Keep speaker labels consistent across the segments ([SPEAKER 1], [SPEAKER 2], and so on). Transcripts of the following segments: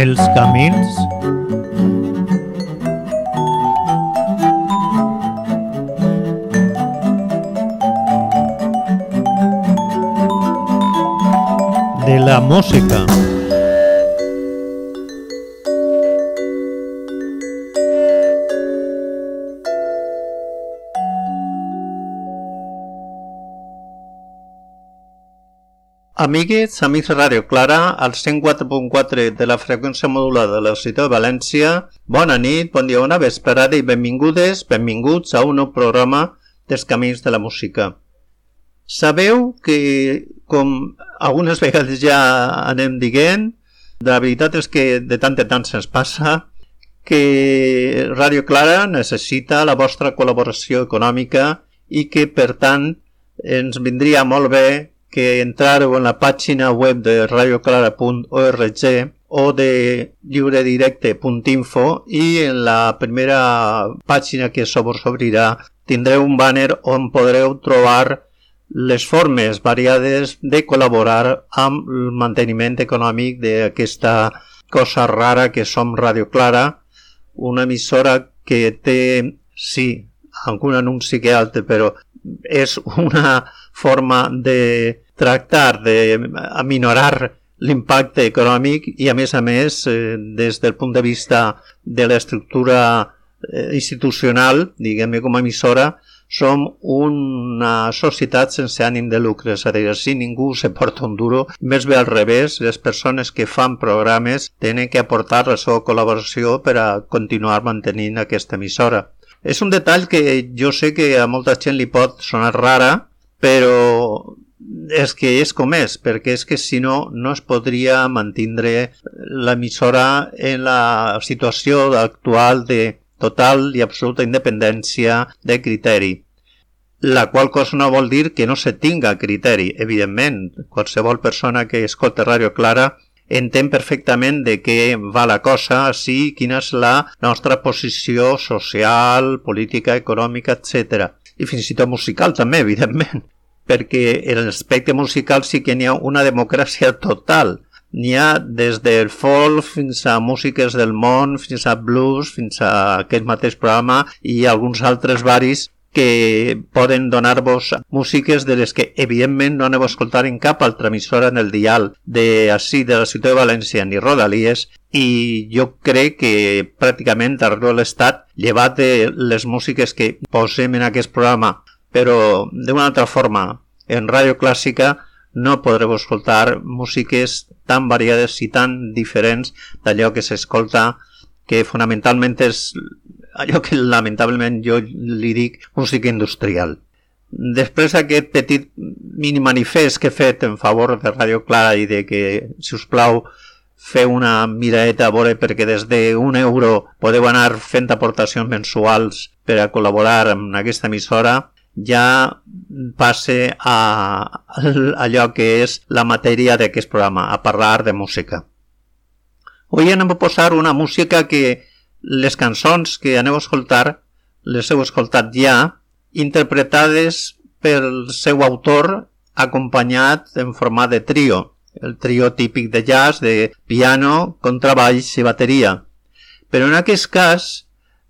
[SPEAKER 1] Els camins de la música. Amigues, amics de Ràdio Clara, al 104.4 de la freqüència modulada de la ciutat de València, bona nit, bon dia, bona vesprada i benvingudes, benvinguts a un nou programa dels Camins de la Música. Sabeu que, com algunes vegades ja anem dient, la veritat és que de tant en tant se'ns passa que Ràdio Clara necessita la vostra col·laboració econòmica i que, per tant, ens vindria molt bé que entrareu en la pàgina web de radioclara.org o de lliuredirecte.info i en la primera pàgina que s'obrirà obrirà tindreu un banner on podreu trobar les formes variades de col·laborar amb el manteniment econòmic d'aquesta cosa rara que som Radio Clara, una emissora que té, sí, algun anunci que altre, però és una forma de tractar de aminorar l'impacte econòmic i a més a més eh, des del punt de vista de l'estructura eh, institucional, diguem-ne com a emissora, som una societat sense ànim de lucre, és a dir, si ningú se porta un duro, més bé al revés, les persones que fan programes tenen que aportar la seva col·laboració per a continuar mantenint aquesta emissora. És un detall que jo sé que a molta gent li pot sonar rara, però és que és com és, perquè és que si no, no es podria mantindre l'emissora en la situació actual de total i absoluta independència de criteri la qual cosa no vol dir que no se tinga criteri, evidentment. Qualsevol persona que escolta Ràdio Clara entén perfectament de què va la cosa, així quina és la nostra posició social, política, econòmica, etc. I fins i tot musical també, evidentment, perquè en l'aspecte musical sí que n'hi ha una democràcia total. N'hi ha des del folk fins a músiques del món, fins a blues, fins a aquest mateix programa i alguns altres varis que poden donar-vos músiques de les que evidentment no aneu a escoltar en cap altra emissora en el dial de així de la ciutat de València ni Rodalies i jo crec que pràcticament arreu l'estat, llevat de les músiques que posem en aquest programa, però d'una altra forma, en ràdio clàssica no podreu escoltar músiques tan variades i tan diferents d'allò que s'escolta que fonamentalment és allò que lamentablement jo li dic música industrial. Després d'aquest petit mini manifest que he fet en favor de Radio Clara i de que, si us plau, feu una miradeta a veure perquè des d'un euro podeu anar fent aportacions mensuals per a col·laborar amb aquesta emissora, ja passe a allò que és la matèria d'aquest programa, a parlar de música. Avui anem a posar una música que les cançons que aneu a escoltar les heu escoltat ja, interpretades pel seu autor acompanyat en format de trio, el trio típic de jazz de piano, contrabaix i bateria. Però en aquest cas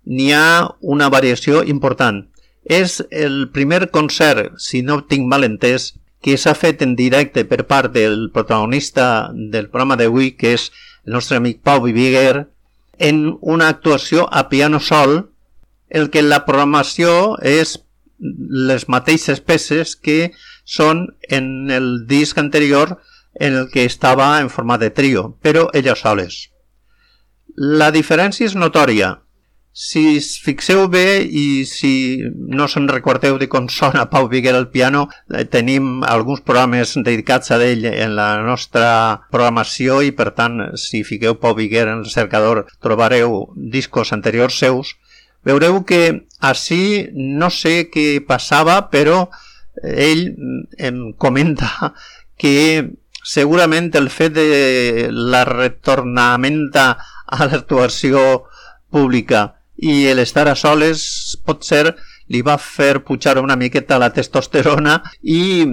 [SPEAKER 1] n'hi ha una variació important. És el primer concert, si no tinc mal entès, que s'ha fet en directe per part del protagonista del programa d'avui, que és el nostre amic Pau Viviguer, en una actuació a piano sol, el que la programació és les mateixes peces que són en el disc anterior en el que estava en format de trio, però elles soles. La diferència és notòria. Si es fixeu bé i si no se'n recordeu de com sona Pau Viguer al piano, eh, tenim alguns programes dedicats a ell en la nostra programació i per tant, si fiqueu Pau Viguer en el cercador trobareu discos anteriors seus. Veureu que així no sé què passava, però ell em comenta que segurament el fet de la retornamenta a l'actuació pública i l'estar a soles pot ser li va fer pujar una miqueta la testosterona i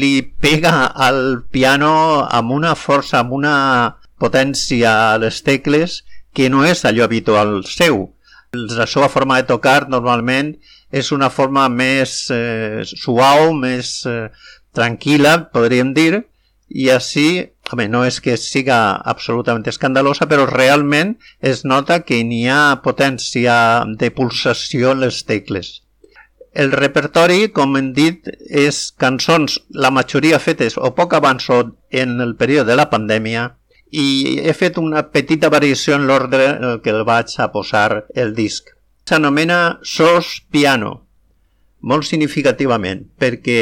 [SPEAKER 1] li pega al piano amb una força, amb una potència a les tecles que no és allò habitual seu. La seva forma de tocar normalment és una forma més eh, suau, més eh, tranquil·la, podríem dir, i així, home, no és que siga absolutament escandalosa, però realment es nota que n'hi ha potència de pulsació en les tecles. El repertori, com hem dit, és cançons, la majoria fetes o poc abans o en el període de la pandèmia, i he fet una petita variació en l'ordre en el que el vaig a posar el disc. S'anomena Sos Piano, molt significativament, perquè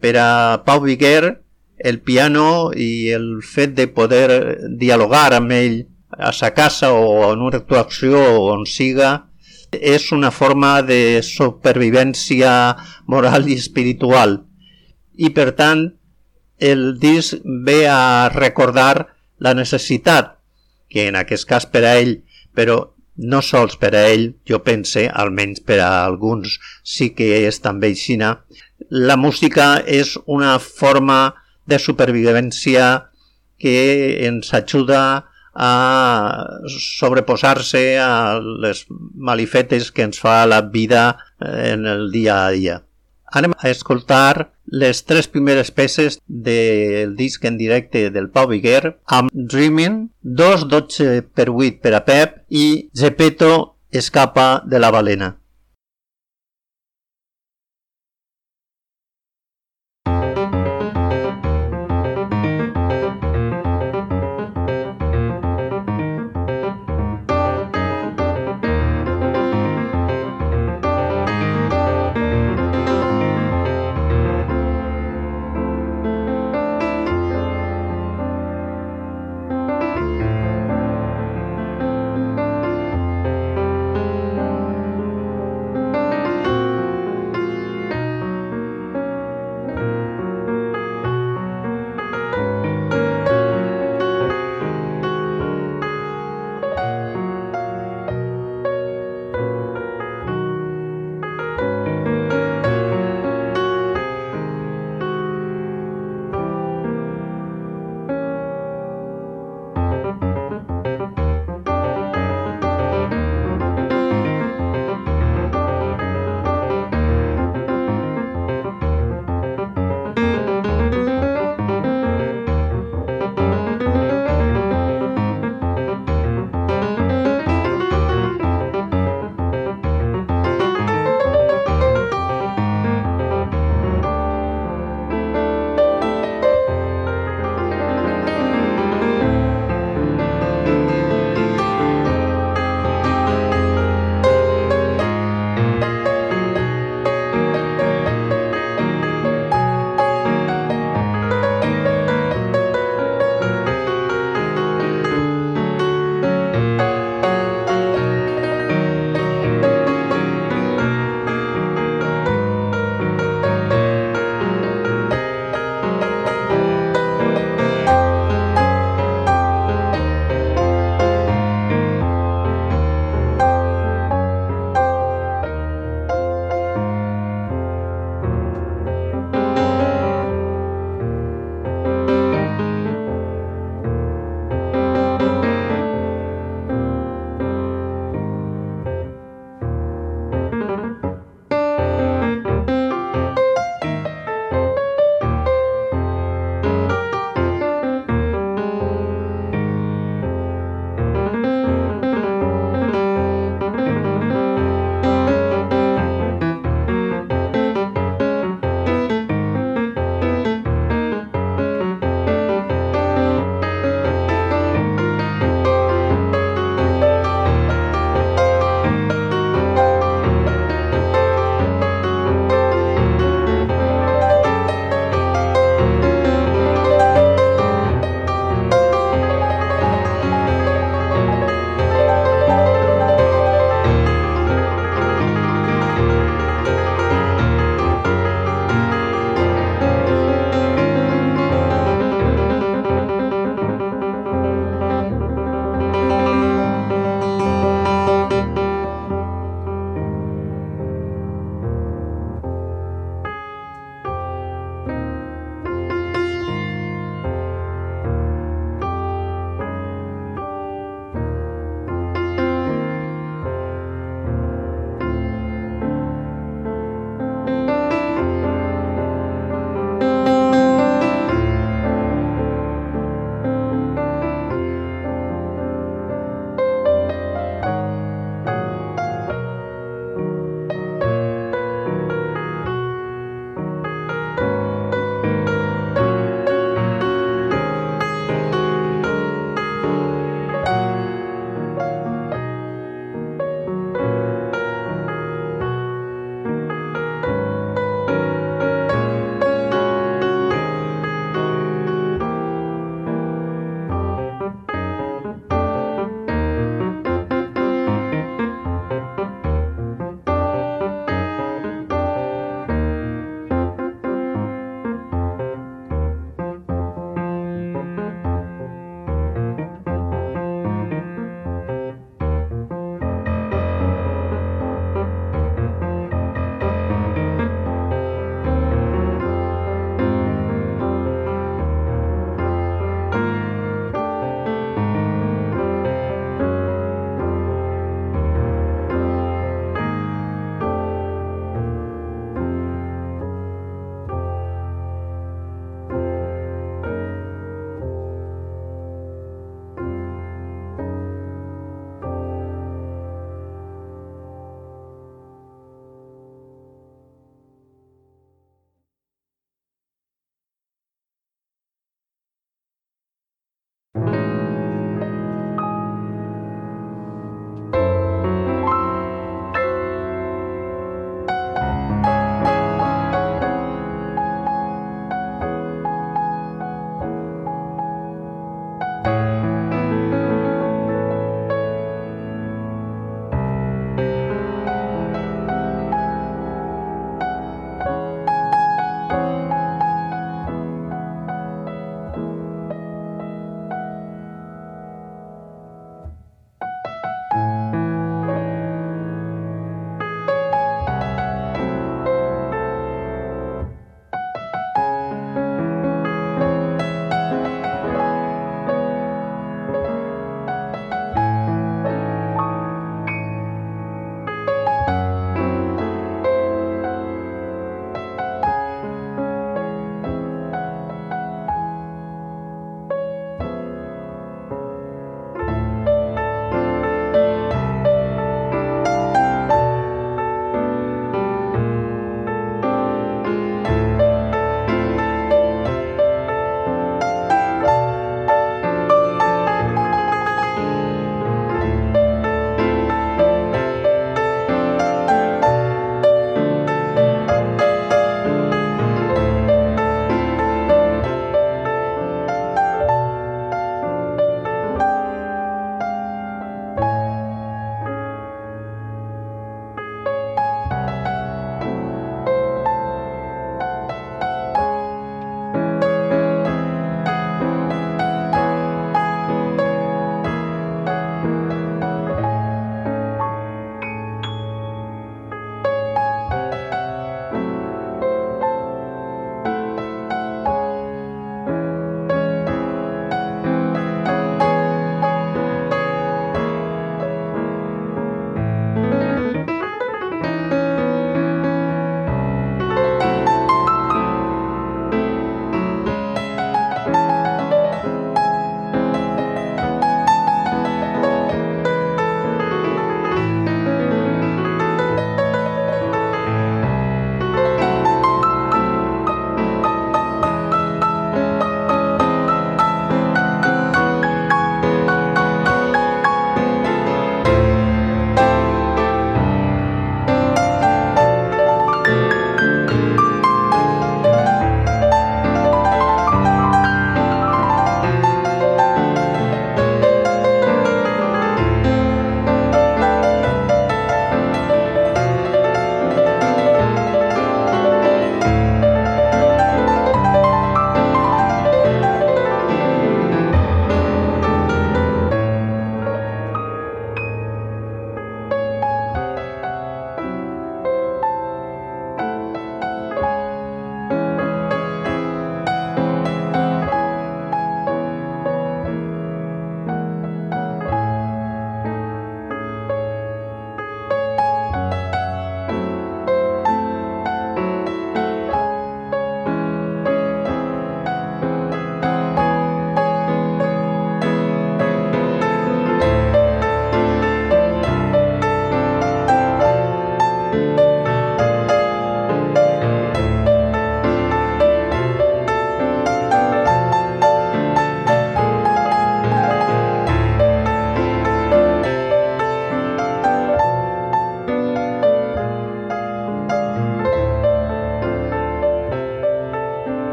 [SPEAKER 1] per a Pau Viguer el piano i el fet de poder dialogar amb ell a sa casa o en una actuació o on siga és una forma de supervivència moral i espiritual. I per tant el disc ve a recordar la necessitat que en aquest cas per a ell però no sols per a ell, jo pense, almenys per a alguns sí que és també aixina, la música és una forma de supervivència que ens ajuda a sobreposar-se a les malifetes que ens fa la vida en el dia a dia. Anem a escoltar les tres primeres peces del disc en directe del Pau Viguer amb Dreaming, 2.12 per 8 per a Pep i Gepetto escapa de la balena.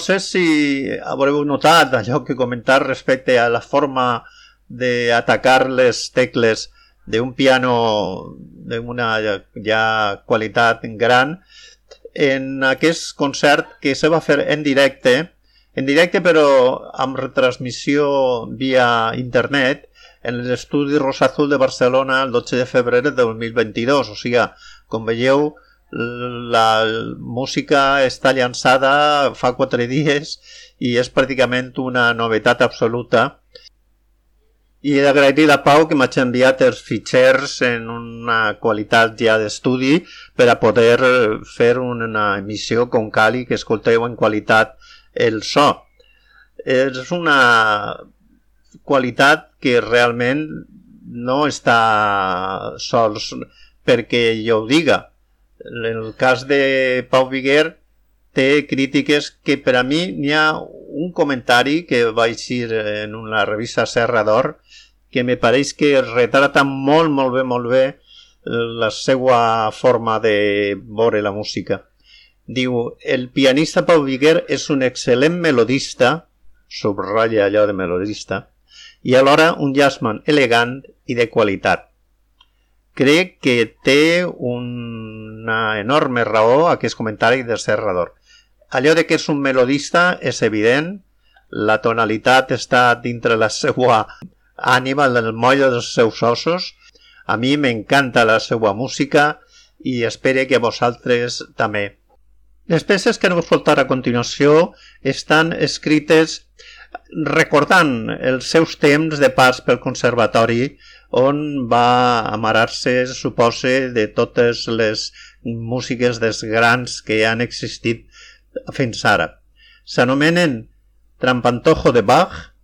[SPEAKER 1] Sé si haureu notat allò que comentar respecte a la forma d'atacar les tecles d'un piano d'una ja qualitat gran en aquest concert que se va fer en directe en directe però amb retransmissió via internet en l'estudi Rosa Azul de Barcelona el 12 de febrer del 2022. O sigui, com veieu, la música està llançada fa quatre dies i és pràcticament una novetat absoluta i he d'agrair a Pau que m'hagi enviat els fitxers en una qualitat ja d'estudi per a poder fer una emissió com cali que escolteu en qualitat el so. És una qualitat que realment no està sols perquè jo ho diga. En el cas de Pau Viguer té crítiques que per a mi n'hi ha un comentari que va eixir en una revista Serra d'Or que me pareix que retrata molt, molt bé, molt bé la seva forma de veure la música. Diu, el pianista Pau Viguer és un excel·lent melodista, subratlla allò de melodista, i alhora un jazzman elegant i de qualitat. Crec que té una enorme raó aquest comentari de Serrador. Allò de que és un melodista és evident, la tonalitat està dintre la seva ànima, el moll dels seus ossos. A mi m'encanta la seva música i espero que a vosaltres també. Les peces que aneu a escoltar a continuació estan escrites recordant els seus temps de pas pel conservatori on va amarar-se, supose, de totes les músiques dels grans que han existit fins ara. S'anomenen Trampantojo de Bach,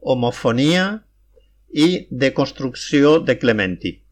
[SPEAKER 1] Homofonia i Deconstrucció de Clementi.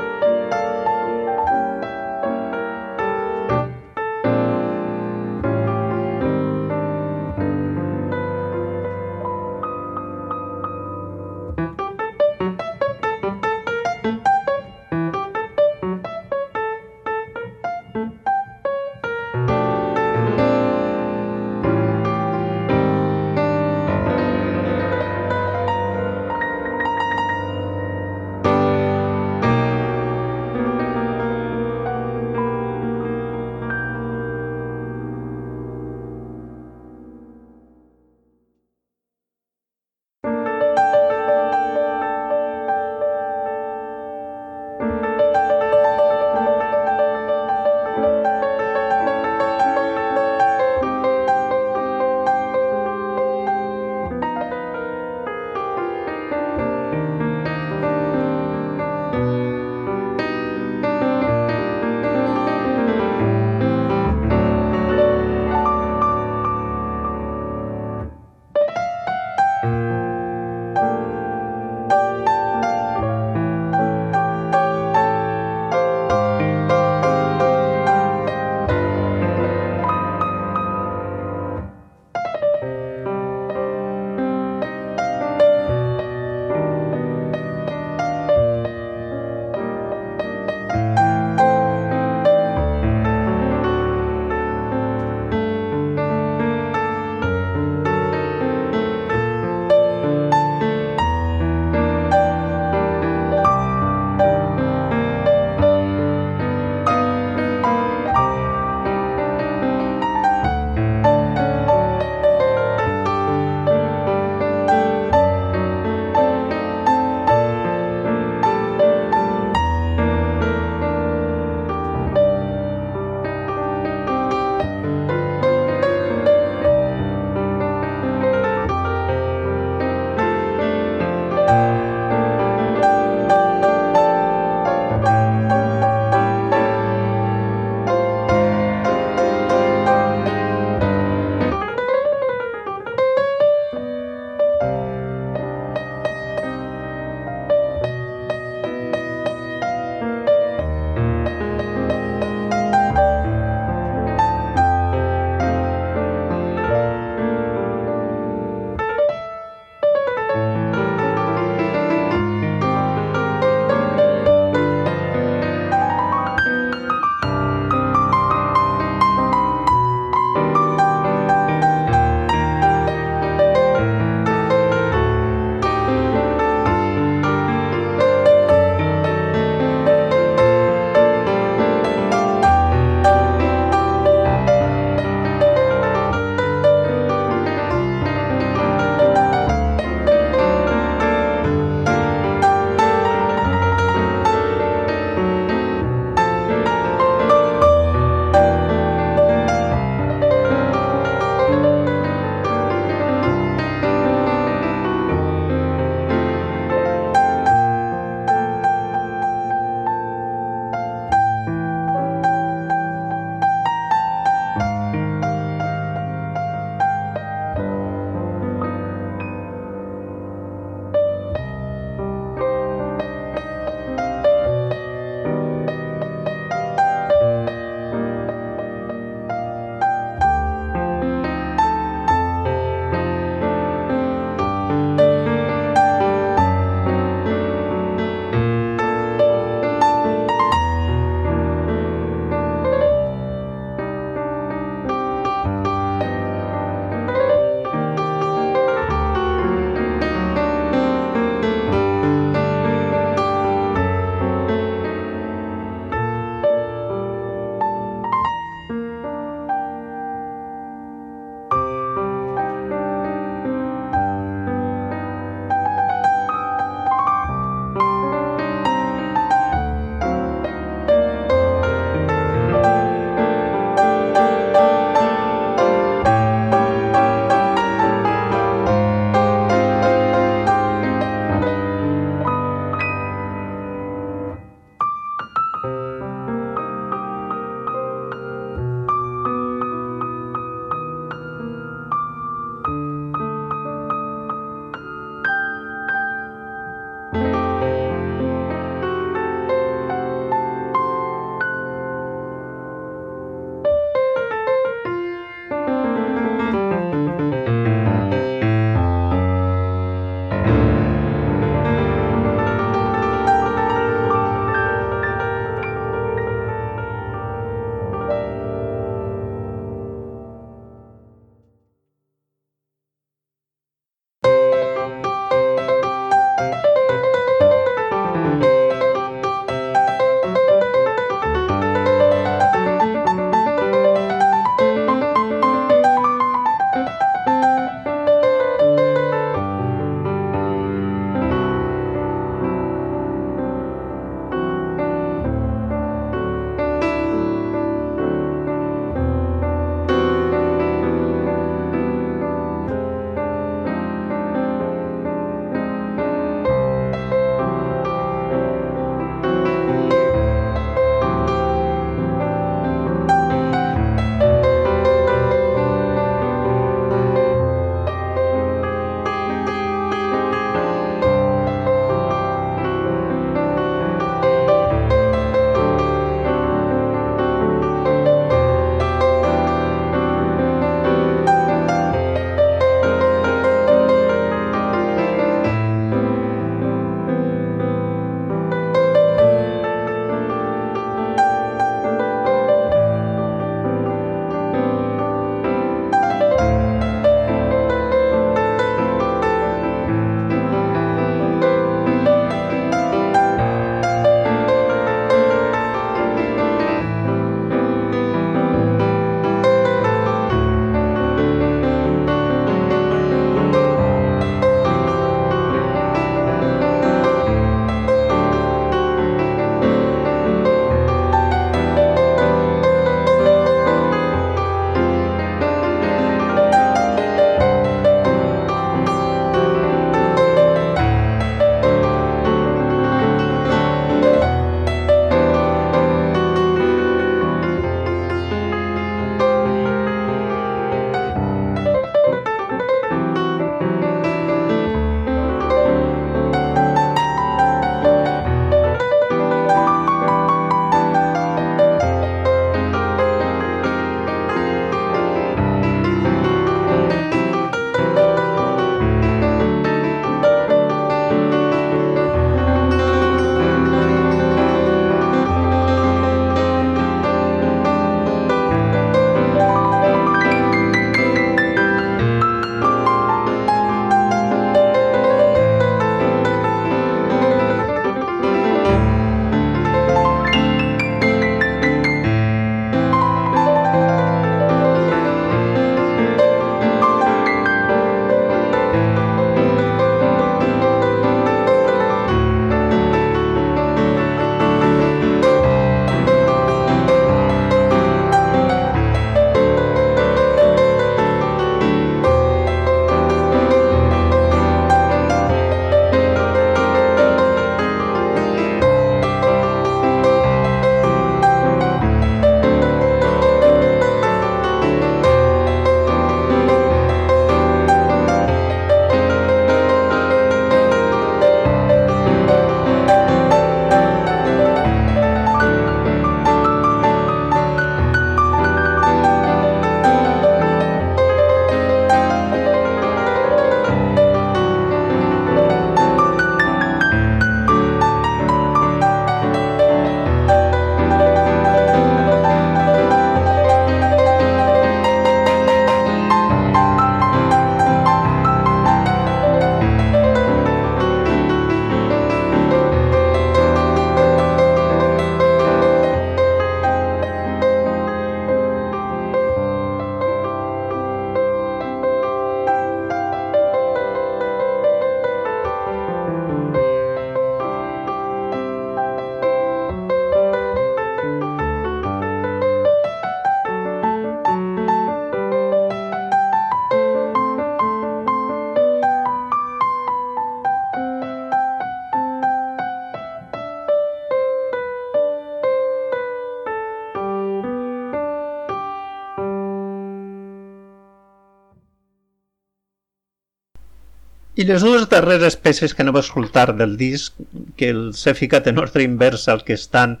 [SPEAKER 1] I les dues darreres peces que no va escoltar del disc, que els he ficat en ordre invers al que estan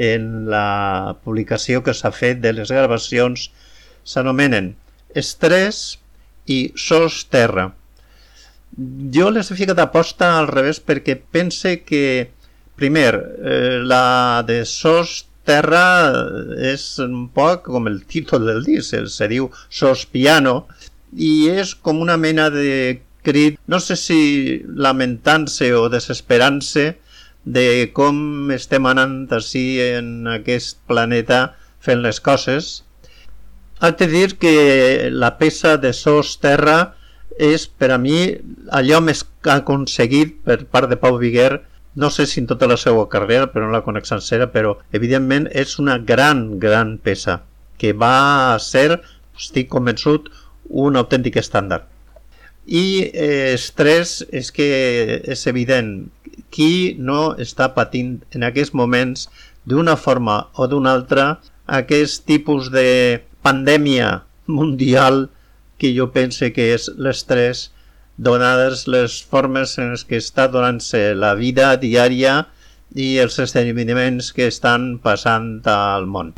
[SPEAKER 1] en la publicació que s'ha fet de les gravacions, s'anomenen Estrès i Sos Terra. Jo les he ficat aposta al revés perquè pense que, primer, eh, la de Sos Terra és un poc com el títol del disc, se diu Sos Piano, i és com una mena de crit, no sé si lamentant-se o desesperant-se de com estem anant així en aquest planeta fent les coses. Haig de dir que la peça de Sos Terra és per a mi allò més aconseguit per part de Pau Viguer no sé si en tota la seva carrera, però no la conec sencera, però evidentment és una gran, gran peça que va ser, estic convençut, un autèntic estàndard. I eh, estrès és que és evident qui no està patint en aquests moments d'una forma o d'una altra aquest tipus de pandèmia mundial que jo pense que és l'estrès donades les formes en les que està donant-se la vida diària i els esdeveniments que estan passant al món.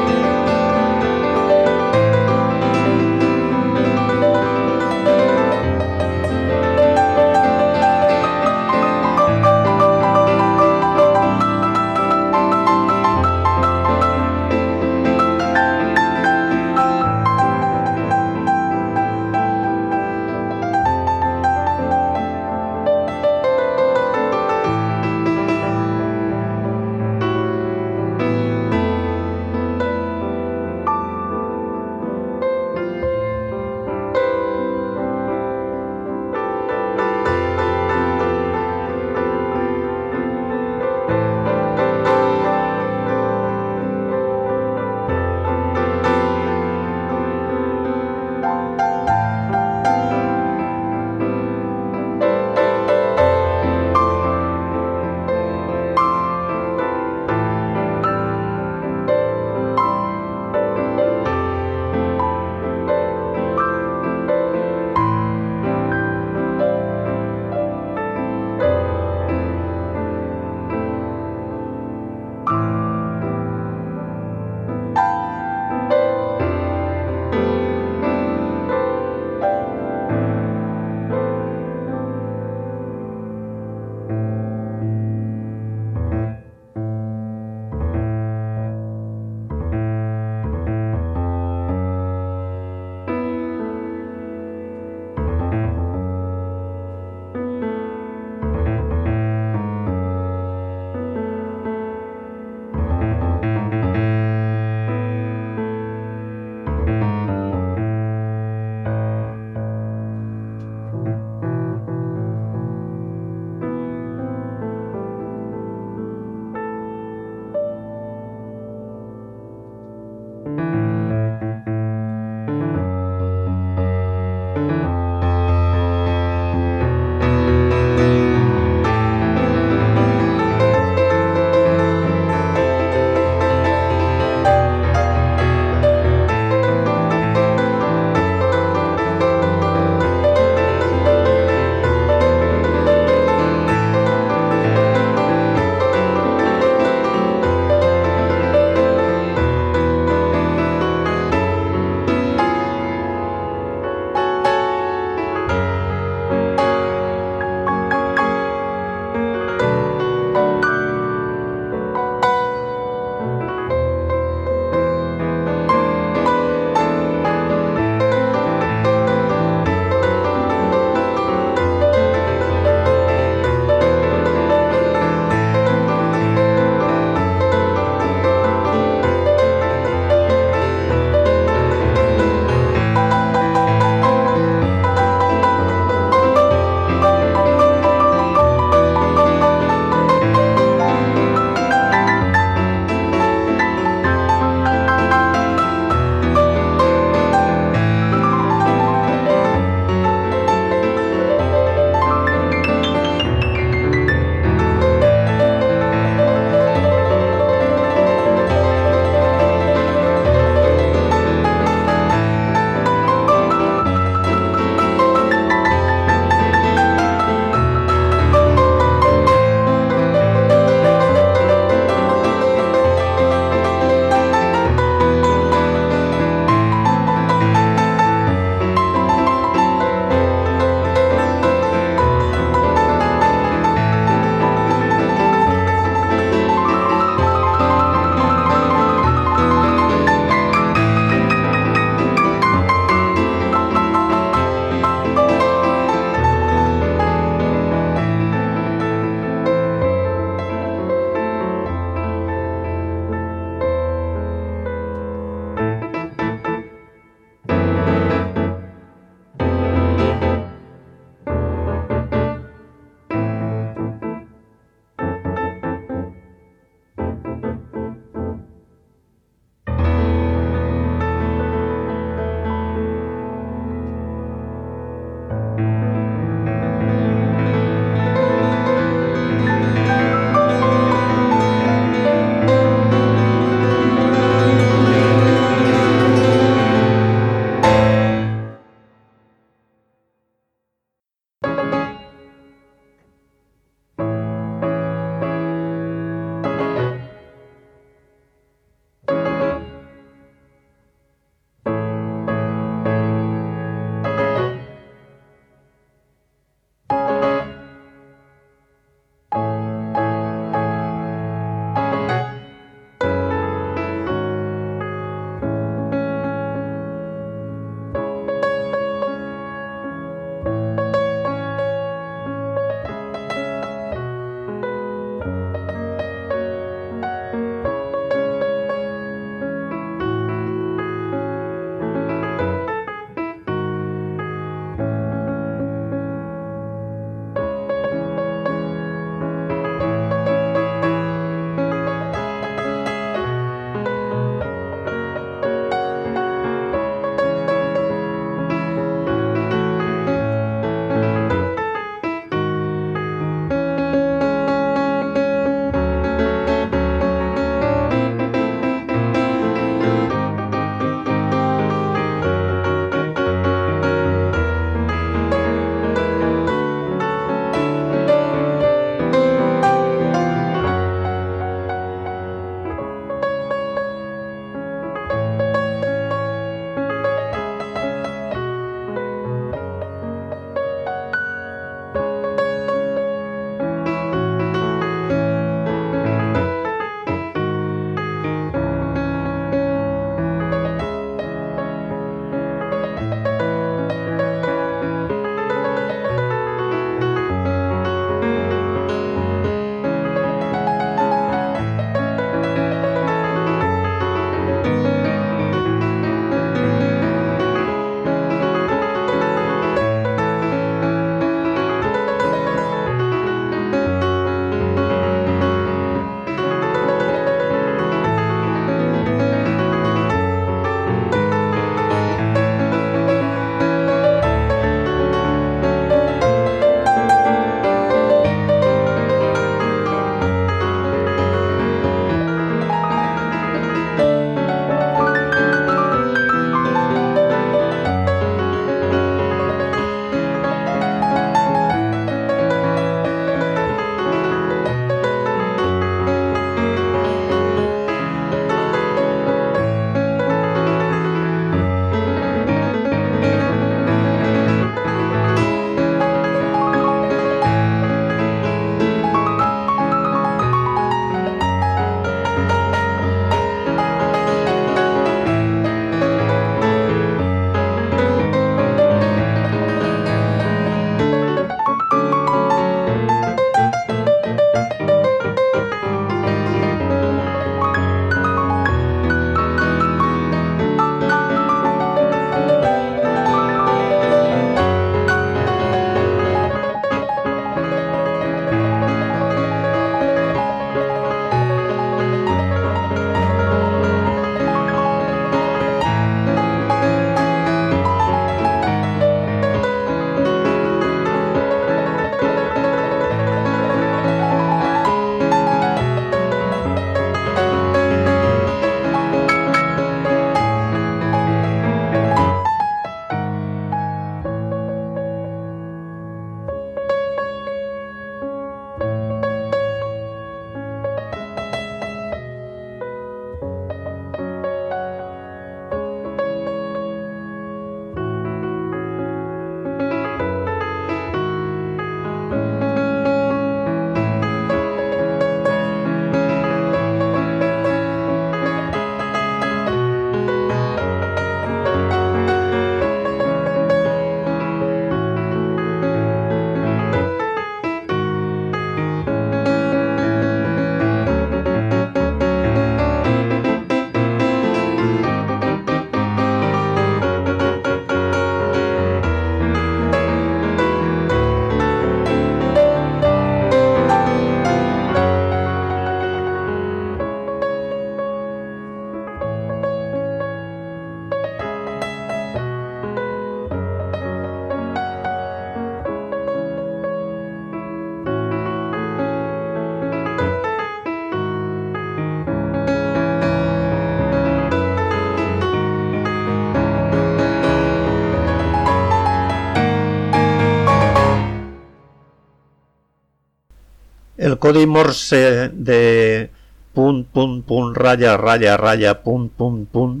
[SPEAKER 1] Codi Morse de punt, punt, punt, ratlla, ratlla, ratlla, punt, punt, punt,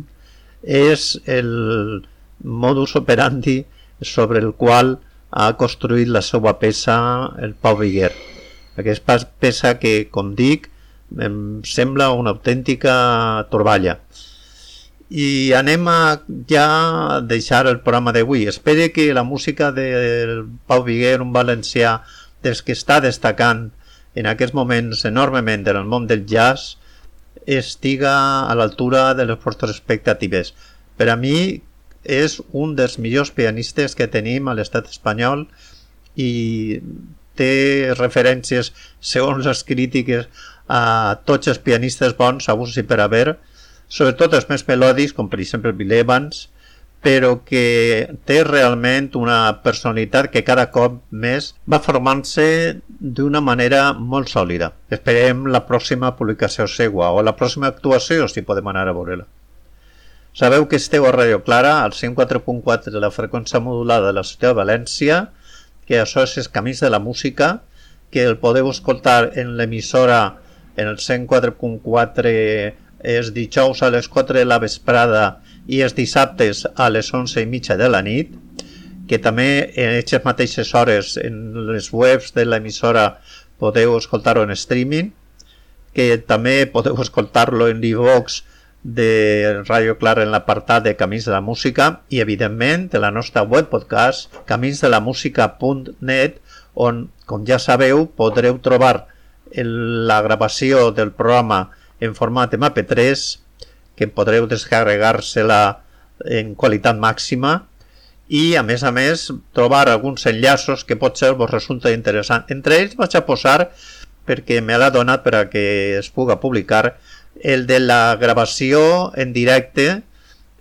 [SPEAKER 1] és el modus operandi sobre el qual ha construït la seva peça el Pau Viguer. Aquesta peça que, com dic, em sembla una autèntica troballa. I anem a ja deixar el programa d'avui. Espero que la música del Pau Viguer, un valencià des que està destacant en aquests moments enormement en el món del jazz, estiga a l'altura de les vostres expectatives. Per a mi és un dels millors pianistes que tenim a l'estat espanyol i té referències, segons les crítiques, a tots els pianistes bons, a i per haver, sobretot els més melòdics, com per exemple Bill Evans, però que té realment una personalitat que cada cop més va formant-se d'una manera molt sòlida. Esperem la pròxima publicació seva o la pròxima actuació, si podem anar a veure-la. Sabeu que esteu a Radio Clara, al 104.4 de la freqüència modulada de la ciutat de València, que això és camins de la música, que el podeu escoltar en l'emissora en el 104.4 és dijous a les 4 de la vesprada i els dissabtes a les 11 i mitja de la nit, que també en aquestes mateixes hores en les webs de l'emissora podeu escoltar-ho en streaming, que també podeu escoltar-lo en l'e-box de Radio Clara en l'apartat de Camins de la Música i, evidentment, de la nostra web podcast caminsdelamusica.net on, com ja sabeu, podreu trobar la gravació del programa en format MP3 que podreu descarregar-se-la en qualitat màxima i a més a més trobar alguns enllaços que potser vos resulta interessant. Entre ells vaig a posar, perquè me l'ha donat per a que es puga publicar, el de la gravació en directe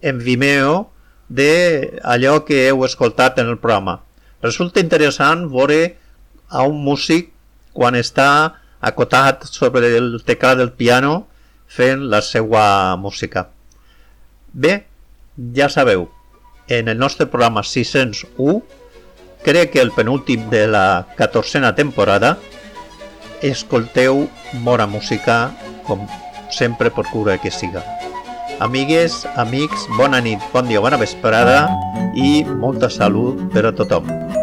[SPEAKER 1] en Vimeo de allò que heu escoltat en el programa. Resulta interessant veure a un músic quan està acotat sobre el teclat del piano fent la seva música. Bé, ja sabeu, en el nostre programa 601, crec que el penúltim de la 14a temporada, escolteu bona música, com sempre procura que siga. Amigues, amics, bona nit, bon dia, bona vesprada i molta salut per a tothom.